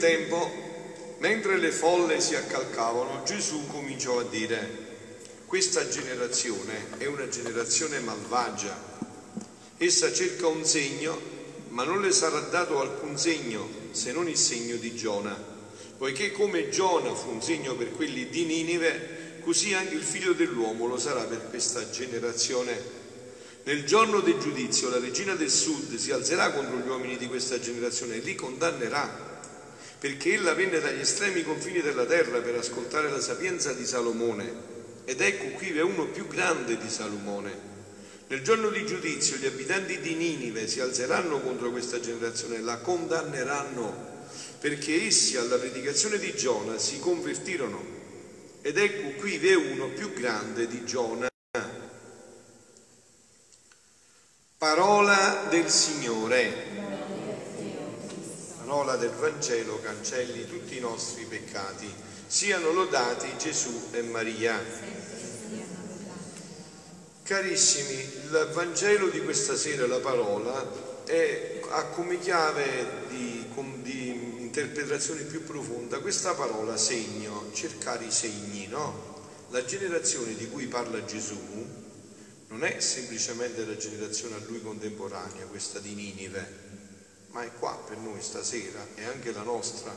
tempo, mentre le folle si accalcavano, Gesù cominciò a dire, questa generazione è una generazione malvagia. Essa cerca un segno, ma non le sarà dato alcun segno se non il segno di Giona. Poiché come Giona fu un segno per quelli di Ninive, così anche il figlio dell'uomo lo sarà per questa generazione. Nel giorno del giudizio la regina del sud si alzerà contro gli uomini di questa generazione e li condannerà, perché ella venne dagli estremi confini della terra per ascoltare la sapienza di Salomone. Ed ecco qui è uno più grande di Salomone. Nel giorno di giudizio gli abitanti di Ninive si alzeranno contro questa generazione la condanneranno, perché essi alla predicazione di Giona si convertirono ed ecco qui è uno più grande di Giona. Parola del Signore. Parola del Vangelo cancelli tutti i nostri peccati. Siano lodati Gesù e Maria. Carissimi, il Vangelo di questa sera, la parola, è, ha come chiave di, di interpretazione più profonda, questa parola segno, cercare i segni, no? La generazione di cui parla Gesù non è semplicemente la generazione a lui contemporanea, questa di Ninive, ma è qua per noi stasera, è anche la nostra,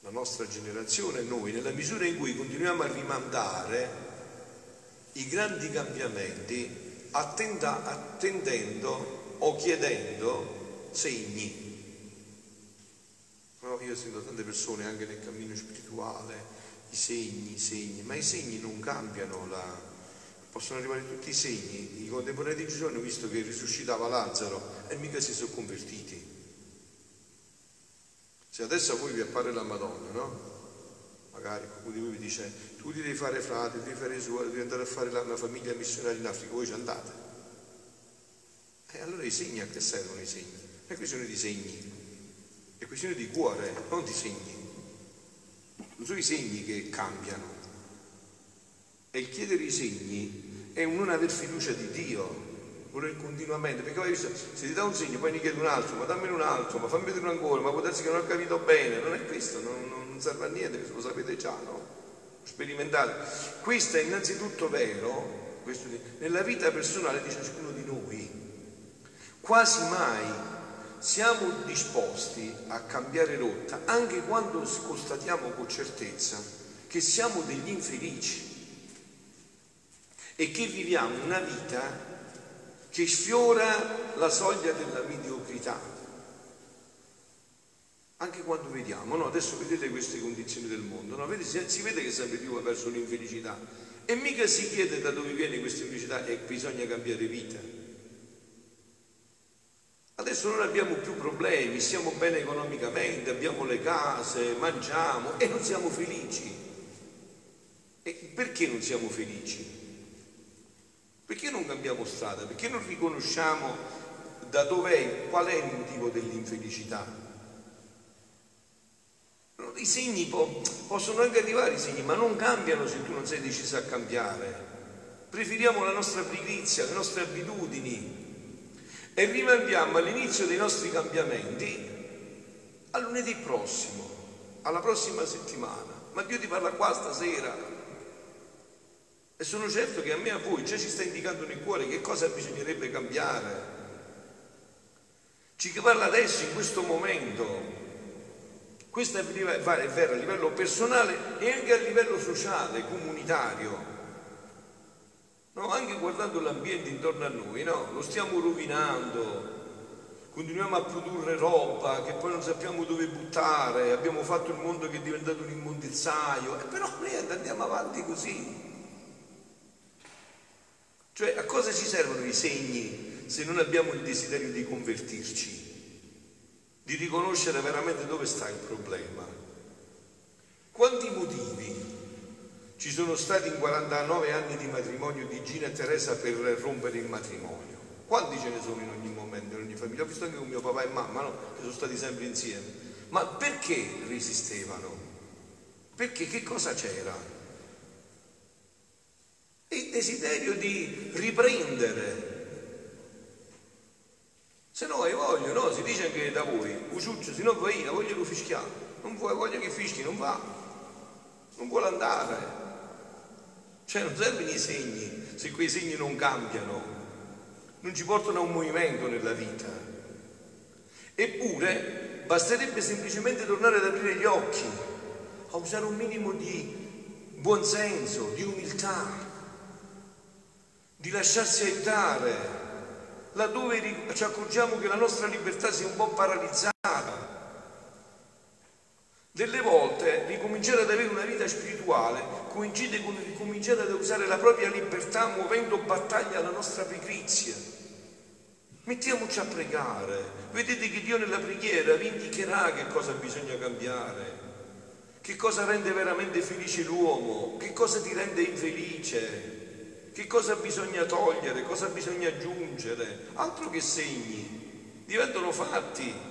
la nostra generazione, noi, nella misura in cui continuiamo a rimandare i grandi cambiamenti attenda, attendendo o chiedendo segni. No, io sento tante persone anche nel cammino spirituale, i segni, i segni, ma i segni non cambiano la... possono arrivare tutti i segni. I contemporanei di Gesù hanno visto che risuscitava Lazzaro e mica si sono convertiti. Se adesso a voi vi appare la Madonna, no? Magari qualcuno di voi vi dice, tu ti devi fare frate, devi fare suore, devi andare a fare la, una famiglia missionaria in Africa, voi ci andate. E allora i segni a che servono i segni? È questione di segni. È questione di cuore, non di segni. Non sono i segni che cambiano. E il chiedere i segni è un non aver fiducia di Dio, voler continuamente, perché visto, se ti dà un segno poi ne chiedi un altro, ma dammi un altro, ma fammi vedere ancora, ma può darsi che non ho capito bene, non è questo, non, non serve a niente, lo sapete già, no? Sperimentate. Questo è innanzitutto vero, questo, nella vita personale di ciascuno di noi. Quasi mai siamo disposti a cambiare rotta anche quando constatiamo con certezza che siamo degli infelici e che viviamo una vita che sfiora la soglia della mediocrità. Anche quando vediamo, no? adesso vedete queste condizioni del mondo, no? Vedete, si vede che sempre più va verso l'infelicità e mica si chiede da dove viene questa infelicità e bisogna cambiare vita. Adesso non abbiamo più problemi, stiamo bene economicamente, abbiamo le case, mangiamo e non siamo felici. E perché non siamo felici? Perché non cambiamo strada? Perché non riconosciamo da dov'è, qual è il motivo dell'infelicità? I segni po- possono anche arrivare, i segni, ma non cambiano se tu non sei deciso a cambiare. Preferiamo la nostra pigrizia, le nostre abitudini, e rimandiamo all'inizio dei nostri cambiamenti a lunedì prossimo, alla prossima settimana. Ma Dio ti parla qua stasera. E sono certo che a me e a voi già ci sta indicando nel cuore che cosa bisognerebbe cambiare. Ci parla adesso, in questo momento. Questo è vero a livello personale e anche a livello sociale, comunitario. No, anche guardando l'ambiente intorno a noi, no? Lo stiamo rovinando, continuiamo a produrre roba che poi non sappiamo dove buttare, abbiamo fatto il mondo che è diventato un immondizzaio, e però noi andiamo avanti così. Cioè, a cosa ci servono i segni se non abbiamo il desiderio di convertirci, di riconoscere veramente dove sta il problema? Quanti motivi ci sono stati in 49 anni di matrimonio di Gina e Teresa per rompere il matrimonio. Quanti ce ne sono in ogni momento, in ogni famiglia? Ho visto anche con mio papà e mamma, no? Che sono stati sempre insieme. Ma perché resistevano? Perché che cosa c'era? Desiderio di riprendere. Se no hai voglia, no? Si dice anche da voi, Uciuccio, se no vai, voglio che fischiamo, non vuoi, voglia che fischi, non va, non vuole andare. Cioè non servono i segni, se quei segni non cambiano, non ci portano a un movimento nella vita. Eppure basterebbe semplicemente tornare ad aprire gli occhi, a usare un minimo di buonsenso, di umiltà, di lasciarsi aiutare, laddove ci accorgiamo che la nostra libertà sia un po' paralizzata. Delle volte ricominciare ad avere una vita spirituale coincide con ricominciare ad usare la propria libertà muovendo battaglia alla nostra pigrizia. Mettiamoci a pregare, vedete che Dio nella preghiera vi indicherà che cosa bisogna cambiare, che cosa rende veramente felice l'uomo, che cosa ti rende infelice, che cosa bisogna togliere, cosa bisogna aggiungere, altro che segni, diventano fatti.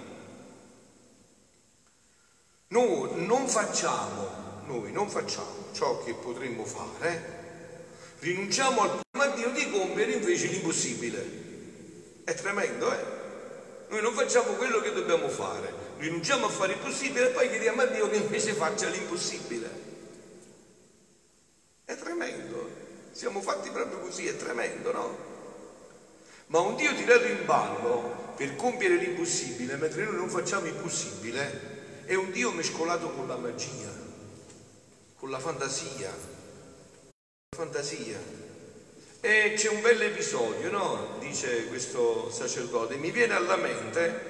Noi non facciamo, noi non facciamo ciò che potremmo fare, rinunciamo al Dio di compiere invece l'impossibile. È tremendo, eh? Noi non facciamo quello che dobbiamo fare, rinunciamo a fare il possibile e poi chiediamo a Dio che invece faccia l'impossibile. È tremendo, siamo fatti proprio così, è tremendo, no? Ma un Dio tirato in ballo per compiere l'impossibile, mentre noi non facciamo il possibile, è un Dio mescolato con la magia, con la fantasia. Fantasia. E c'è un bel episodio, no? Dice questo sacerdote, mi viene alla mente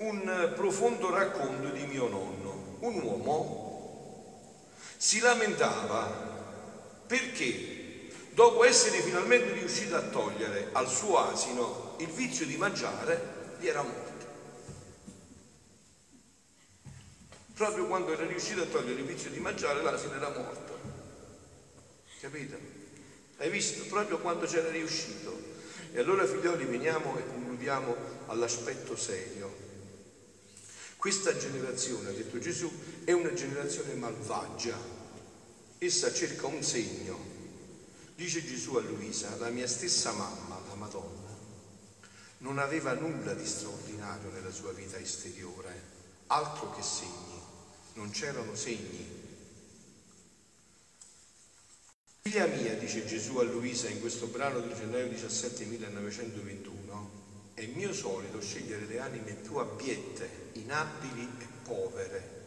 un profondo racconto di mio nonno. Un uomo si lamentava perché dopo essere finalmente riuscito a togliere al suo asino il vizio di mangiare, gli era morto. Proprio quando era riuscito a togliere il vizio di mangiare, l'asino era morto. Capito? Hai visto? Proprio quando c'era riuscito. E allora figlioli veniamo e concludiamo all'aspetto serio. Questa generazione, ha detto Gesù, è una generazione malvagia. Essa cerca un segno. Dice Gesù a Luisa, la mia stessa mamma, la Madonna, non aveva nulla di straordinario nella sua vita esteriore, altro che segni non c'erano segni. Figlia mia, dice Gesù a Luisa in questo brano di gennaio 17 1921, è mio solito scegliere le anime più abbiette, inabili e povere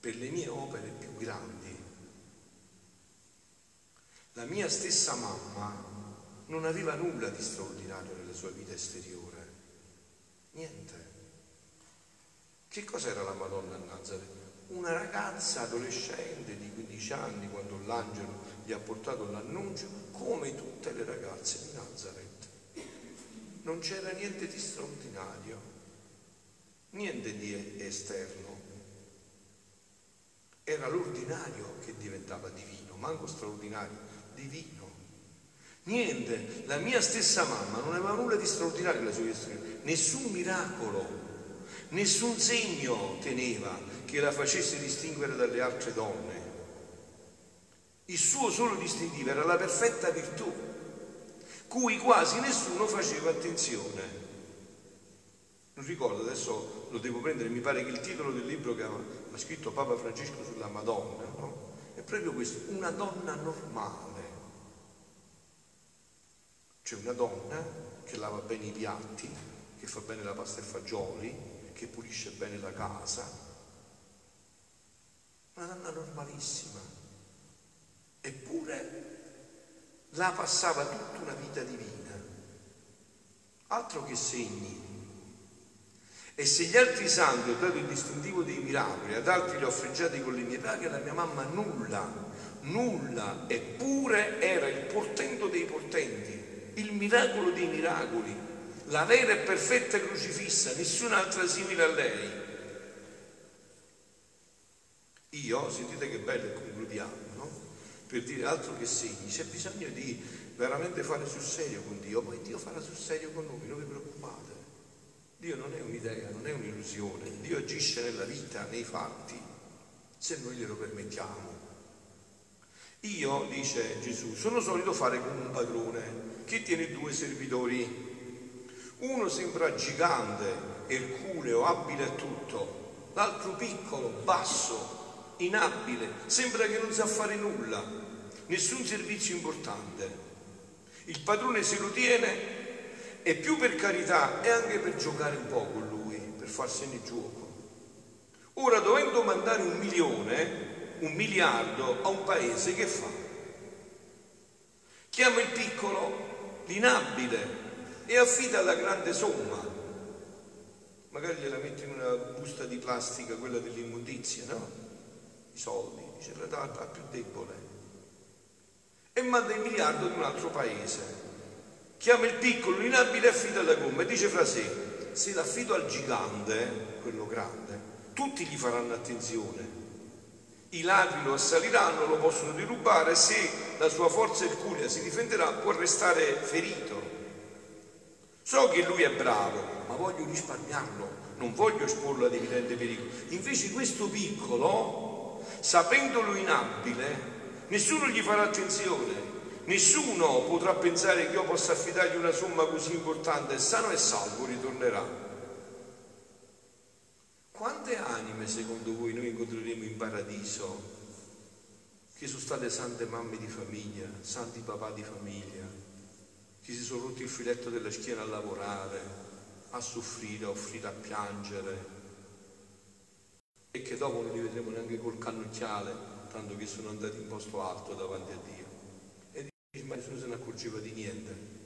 per le mie opere più grandi. La mia stessa mamma non aveva nulla di straordinario nella sua vita esteriore, niente. Che cos'era la Madonna a Nazareth? una ragazza adolescente di 15 anni quando l'angelo gli ha portato l'annuncio, come tutte le ragazze di Nazareth. Non c'era niente di straordinario, niente di esterno. Era l'ordinario che diventava divino, manco straordinario, divino. Niente, la mia stessa mamma non aveva nulla di straordinario nella sua vita, nessun miracolo, nessun segno teneva che la facesse distinguere dalle altre donne. Il suo solo distintivo era la perfetta virtù, cui quasi nessuno faceva attenzione. Non ricordo, adesso lo devo prendere, mi pare che il titolo del libro che ha scritto Papa Francesco sulla Madonna, no? È proprio questo, una donna normale. C'è una donna che lava bene i piatti, che fa bene la pasta e fagioli, che pulisce bene la casa, una donna normalissima, eppure la passava tutta una vita divina, altro che segni. E se gli altri santi ho dato il distintivo dei miracoli, ad altri li ho freggiati con le mie paghe, la mia mamma nulla, nulla, eppure era il portento dei portenti, il miracolo dei miracoli, la vera e perfetta crocifissa, nessun'altra simile a lei. Io, sentite che bello concludiamo, no? Per dire altro che segni, c'è bisogno di veramente fare sul serio con Dio, poi Dio farà sul serio con noi, non vi preoccupate. Dio non è un'idea, non è un'illusione, Dio agisce nella vita, nei fatti, se noi glielo permettiamo. Io, dice Gesù, sono solito fare come un padrone che tiene due servitori. Uno sembra gigante, erculeo, abile a tutto, l'altro piccolo, basso, inabile, sembra che non sa fare nulla, nessun servizio importante. Il padrone se lo tiene e più per carità e anche per giocare un po' con lui, per farsene gioco. Ora, dovendo mandare un milione, un miliardo a un paese, che fa? Chiama il piccolo, l'inabile, e affida la grande somma. Magari gliela mette in una busta di plastica, quella dell'immondizia, no? I soldi, dice la dà più debole. E manda il miliardo ad un altro paese chiama il piccolo, l'inabile e affida la gomma e dice fra sé, se l'affido al gigante, quello grande, tutti gli faranno attenzione. I ladri lo assaliranno, lo possono derubare, se la sua forza erculea si difenderà può restare ferito. So che lui è bravo, ma voglio risparmiarlo, non voglio esporlo ad evidente pericolo. Invece questo piccolo, sapendolo inabile, nessuno gli farà attenzione, Nessuno potrà pensare che io possa affidargli una somma così importante, sano e salvo ritornerà. Quante anime secondo voi noi incontreremo in paradiso che sono state sante mamme di famiglia, santi papà di famiglia, che si sono rotti il filetto della schiena a lavorare, a soffrire, a offrire, a piangere e che dopo non li vedremo neanche col cannocchiale, tanto che sono andati in posto alto davanti a Dio ma nessuno se ne accorgeva di niente.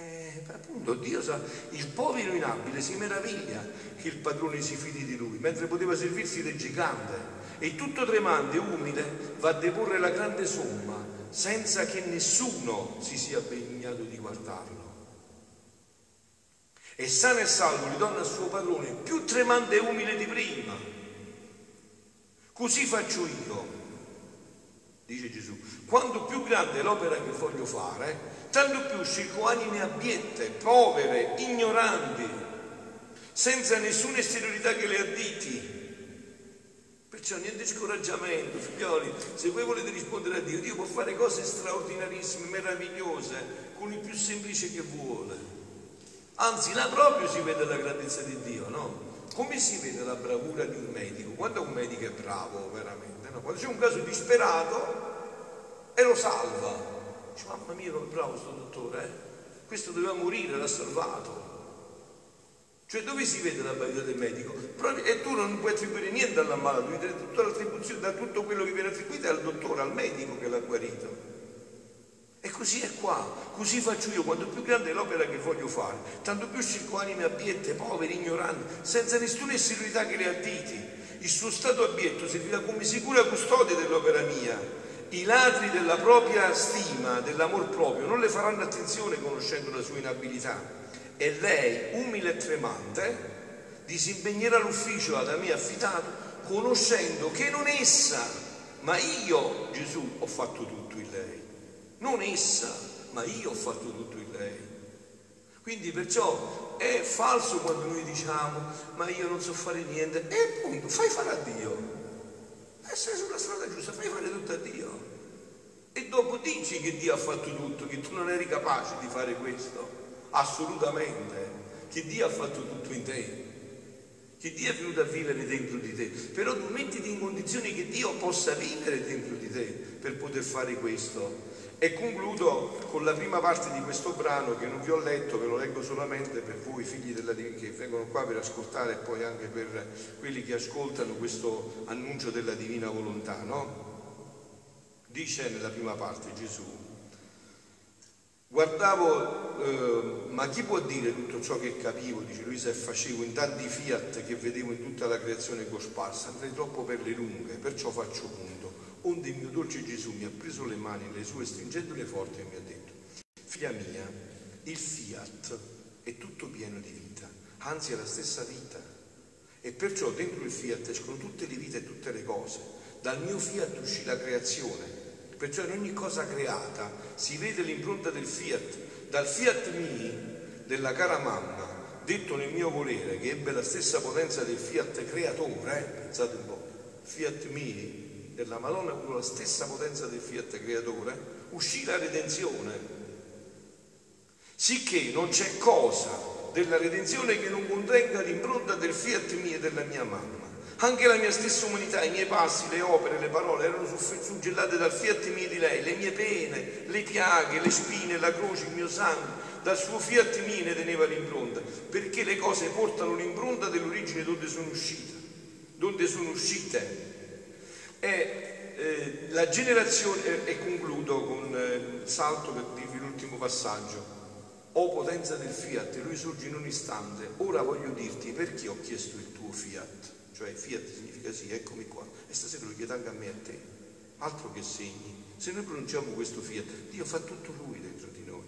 Eh, appunto, Dio sa, il povero inabile si meraviglia che il padrone si fidi di lui, mentre poteva servirsi del gigante. E tutto tremante, umile, va a deporre la grande somma, senza che nessuno si sia degnato di guardarlo. E sano e salvo ritorna al suo padrone, più tremante e umile di prima. Così faccio io, dice Gesù, quanto più grande l'opera che voglio fare, tanto più scelgo anime abbiette, povere, ignoranti, senza nessuna esteriorità che le additi. Perciò niente scoraggiamento, figlioli, se voi volete rispondere a Dio, Dio può fare cose straordinarissime, meravigliose, con il più semplice che vuole. Anzi, là proprio si vede la grandezza di Dio, no? Come si vede la bravura di un medico? Quando un medico è bravo, veramente, no? Quando c'è un caso disperato, e lo salva. Dice, mamma mia, come bravo questo dottore, eh? questo doveva morire, l'ha salvato. Cioè dove si vede la bravura del medico? E tu non puoi attribuire niente all'ammalato, devi dare tutta l'attribuzione, da tutto quello che viene attribuito al dottore, al medico che l'ha guarito. E così è qua, così faccio io, quanto più grande è l'opera che voglio fare, tanto più cerco anime abbiette, poveri, ignoranti, senza nessuna esserità che le additi. Il suo stato abietto servirà come sicura custode dell'opera mia, i ladri della propria stima, dell'amor proprio, non le faranno attenzione conoscendo la sua inabilità e lei, umile e tremante, disimpegnerà l'ufficio da me affidato conoscendo che non essa, ma io, Gesù, ho fatto tutto in lei. Non essa, ma io ho fatto tutto in lei. Quindi perciò è falso quando noi diciamo ma io non so fare niente e appunto fai fare a Dio essere sulla strada giusta, fai fare tutto a Dio. E dopo dici che Dio ha fatto tutto, che tu non eri capace di fare questo. Assolutamente. Che Dio ha fatto tutto in te. Che Dio è venuto a vivere dentro di te. Però tu mettiti in condizioni che Dio possa vivere dentro di te per poter fare questo. E concludo con la prima parte di questo brano che non vi ho letto, ve lo leggo solamente per voi figli della Divina che vengono qua per ascoltare e poi anche per quelli che ascoltano questo annuncio della Divina Volontà, no? Dice nella prima parte Gesù, guardavo, eh, ma chi può dire tutto ciò che capivo, dice Luisa, e facevo in tanti fiat che vedevo in tutta la creazione cosparsa, andrei troppo per le lunghe, perciò faccio punto onde il mio dolce Gesù mi ha preso le mani nelle sue stringendole forte e mi ha detto, figlia mia, il fiat è tutto pieno di vita, anzi è la stessa vita. E perciò dentro il fiat escono tutte le vite e tutte le cose. Dal mio fiat uscì la creazione, perciò in ogni cosa creata si vede l'impronta del fiat. Dal fiat mi, della cara mamma, detto nel mio volere, che ebbe la stessa potenza del fiat creatore, pensate un po', fiat mi, della Madonna con la stessa potenza del fiat creatore, uscì la redenzione. Sicché non c'è cosa della redenzione che non contenga l'impronta del fiat mio e della mia mamma. Anche la mia stessa umanità, i miei passi, le opere, le parole erano suggellate dal fiat mio di lei, le mie pene, le piaghe, le spine, la croce, il mio sangue, dal suo fiat mio ne teneva l'impronta, perché le cose portano l'impronta dell'origine dove sono uscite, dove sono uscite. E eh, la generazione, e concludo con eh, il salto per dirvi l'ultimo passaggio, o potenza del fiat, lui sorge in un istante, ora voglio dirti perché ho chiesto il tuo fiat. Cioè fiat significa sì, eccomi qua, e stasera lo chiedo anche a me e a te, altro che segni. Se noi pronunciamo questo fiat, Dio fa tutto lui dentro di noi.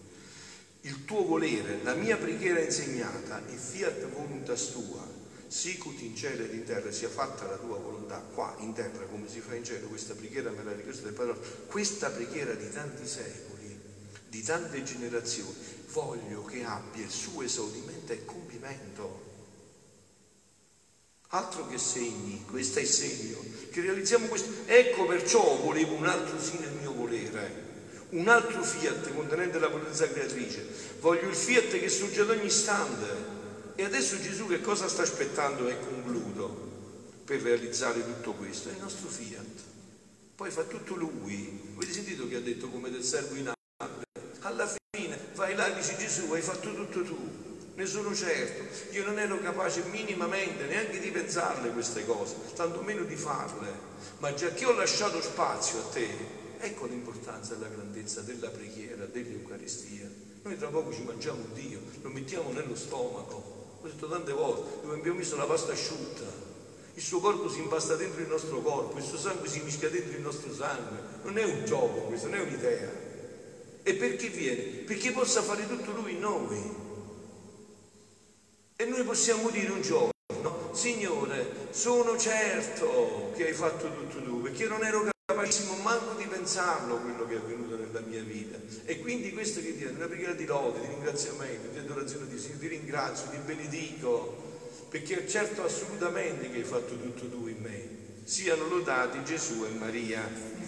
Il tuo volere, la mia preghiera insegnata, il fiat voluntas tua, sicut in cielo ed in terra sia fatta la tua volontà, qua in terra come si fa in cielo, questa preghiera me la ricordo del Padre, questa preghiera di tanti secoli, di tante generazioni, voglio che abbia il suo esaudimento e compimento altro che segni, questo è il segno, che realizziamo questo. Ecco perciò volevo un altro sì nel mio volere, un altro fiat contenente la potenza creatrice. Voglio il fiat che sorge ad ogni istante. E adesso Gesù che cosa sta aspettando e concludo per realizzare tutto questo? È il nostro fiat. Poi fa tutto lui. Avete sentito che ha detto come del servo in arte? Alla fine vai là e dici Gesù, hai fatto tutto tu ne sono certo. Io non ero capace minimamente neanche di pensarle queste cose, tantomeno di farle. Ma già che ho lasciato spazio a te, ecco l'importanza e la grandezza della preghiera, dell'Eucaristia. Noi tra poco ci mangiamo Dio, lo mettiamo nello stomaco. Ho detto tante volte, dove abbiamo messo la pasta asciutta. Il suo corpo si impasta dentro il nostro corpo, il suo sangue si mischia dentro il nostro sangue. Non è un gioco questo, non è un'idea. E perché viene? Perché possa fare tutto lui in noi. E noi possiamo dire un giorno, Signore, sono certo che hai fatto tutto tu, perché non ero capacissimo manco di pensarlo quello che è avvenuto nella mia vita. E quindi questo che viene, una preghiera di lode, di ringraziamento, di adorazione di Signore, ti ringrazio, ti benedico, perché certo assolutamente che hai fatto tutto tu in me. Siano lodati Gesù e Maria.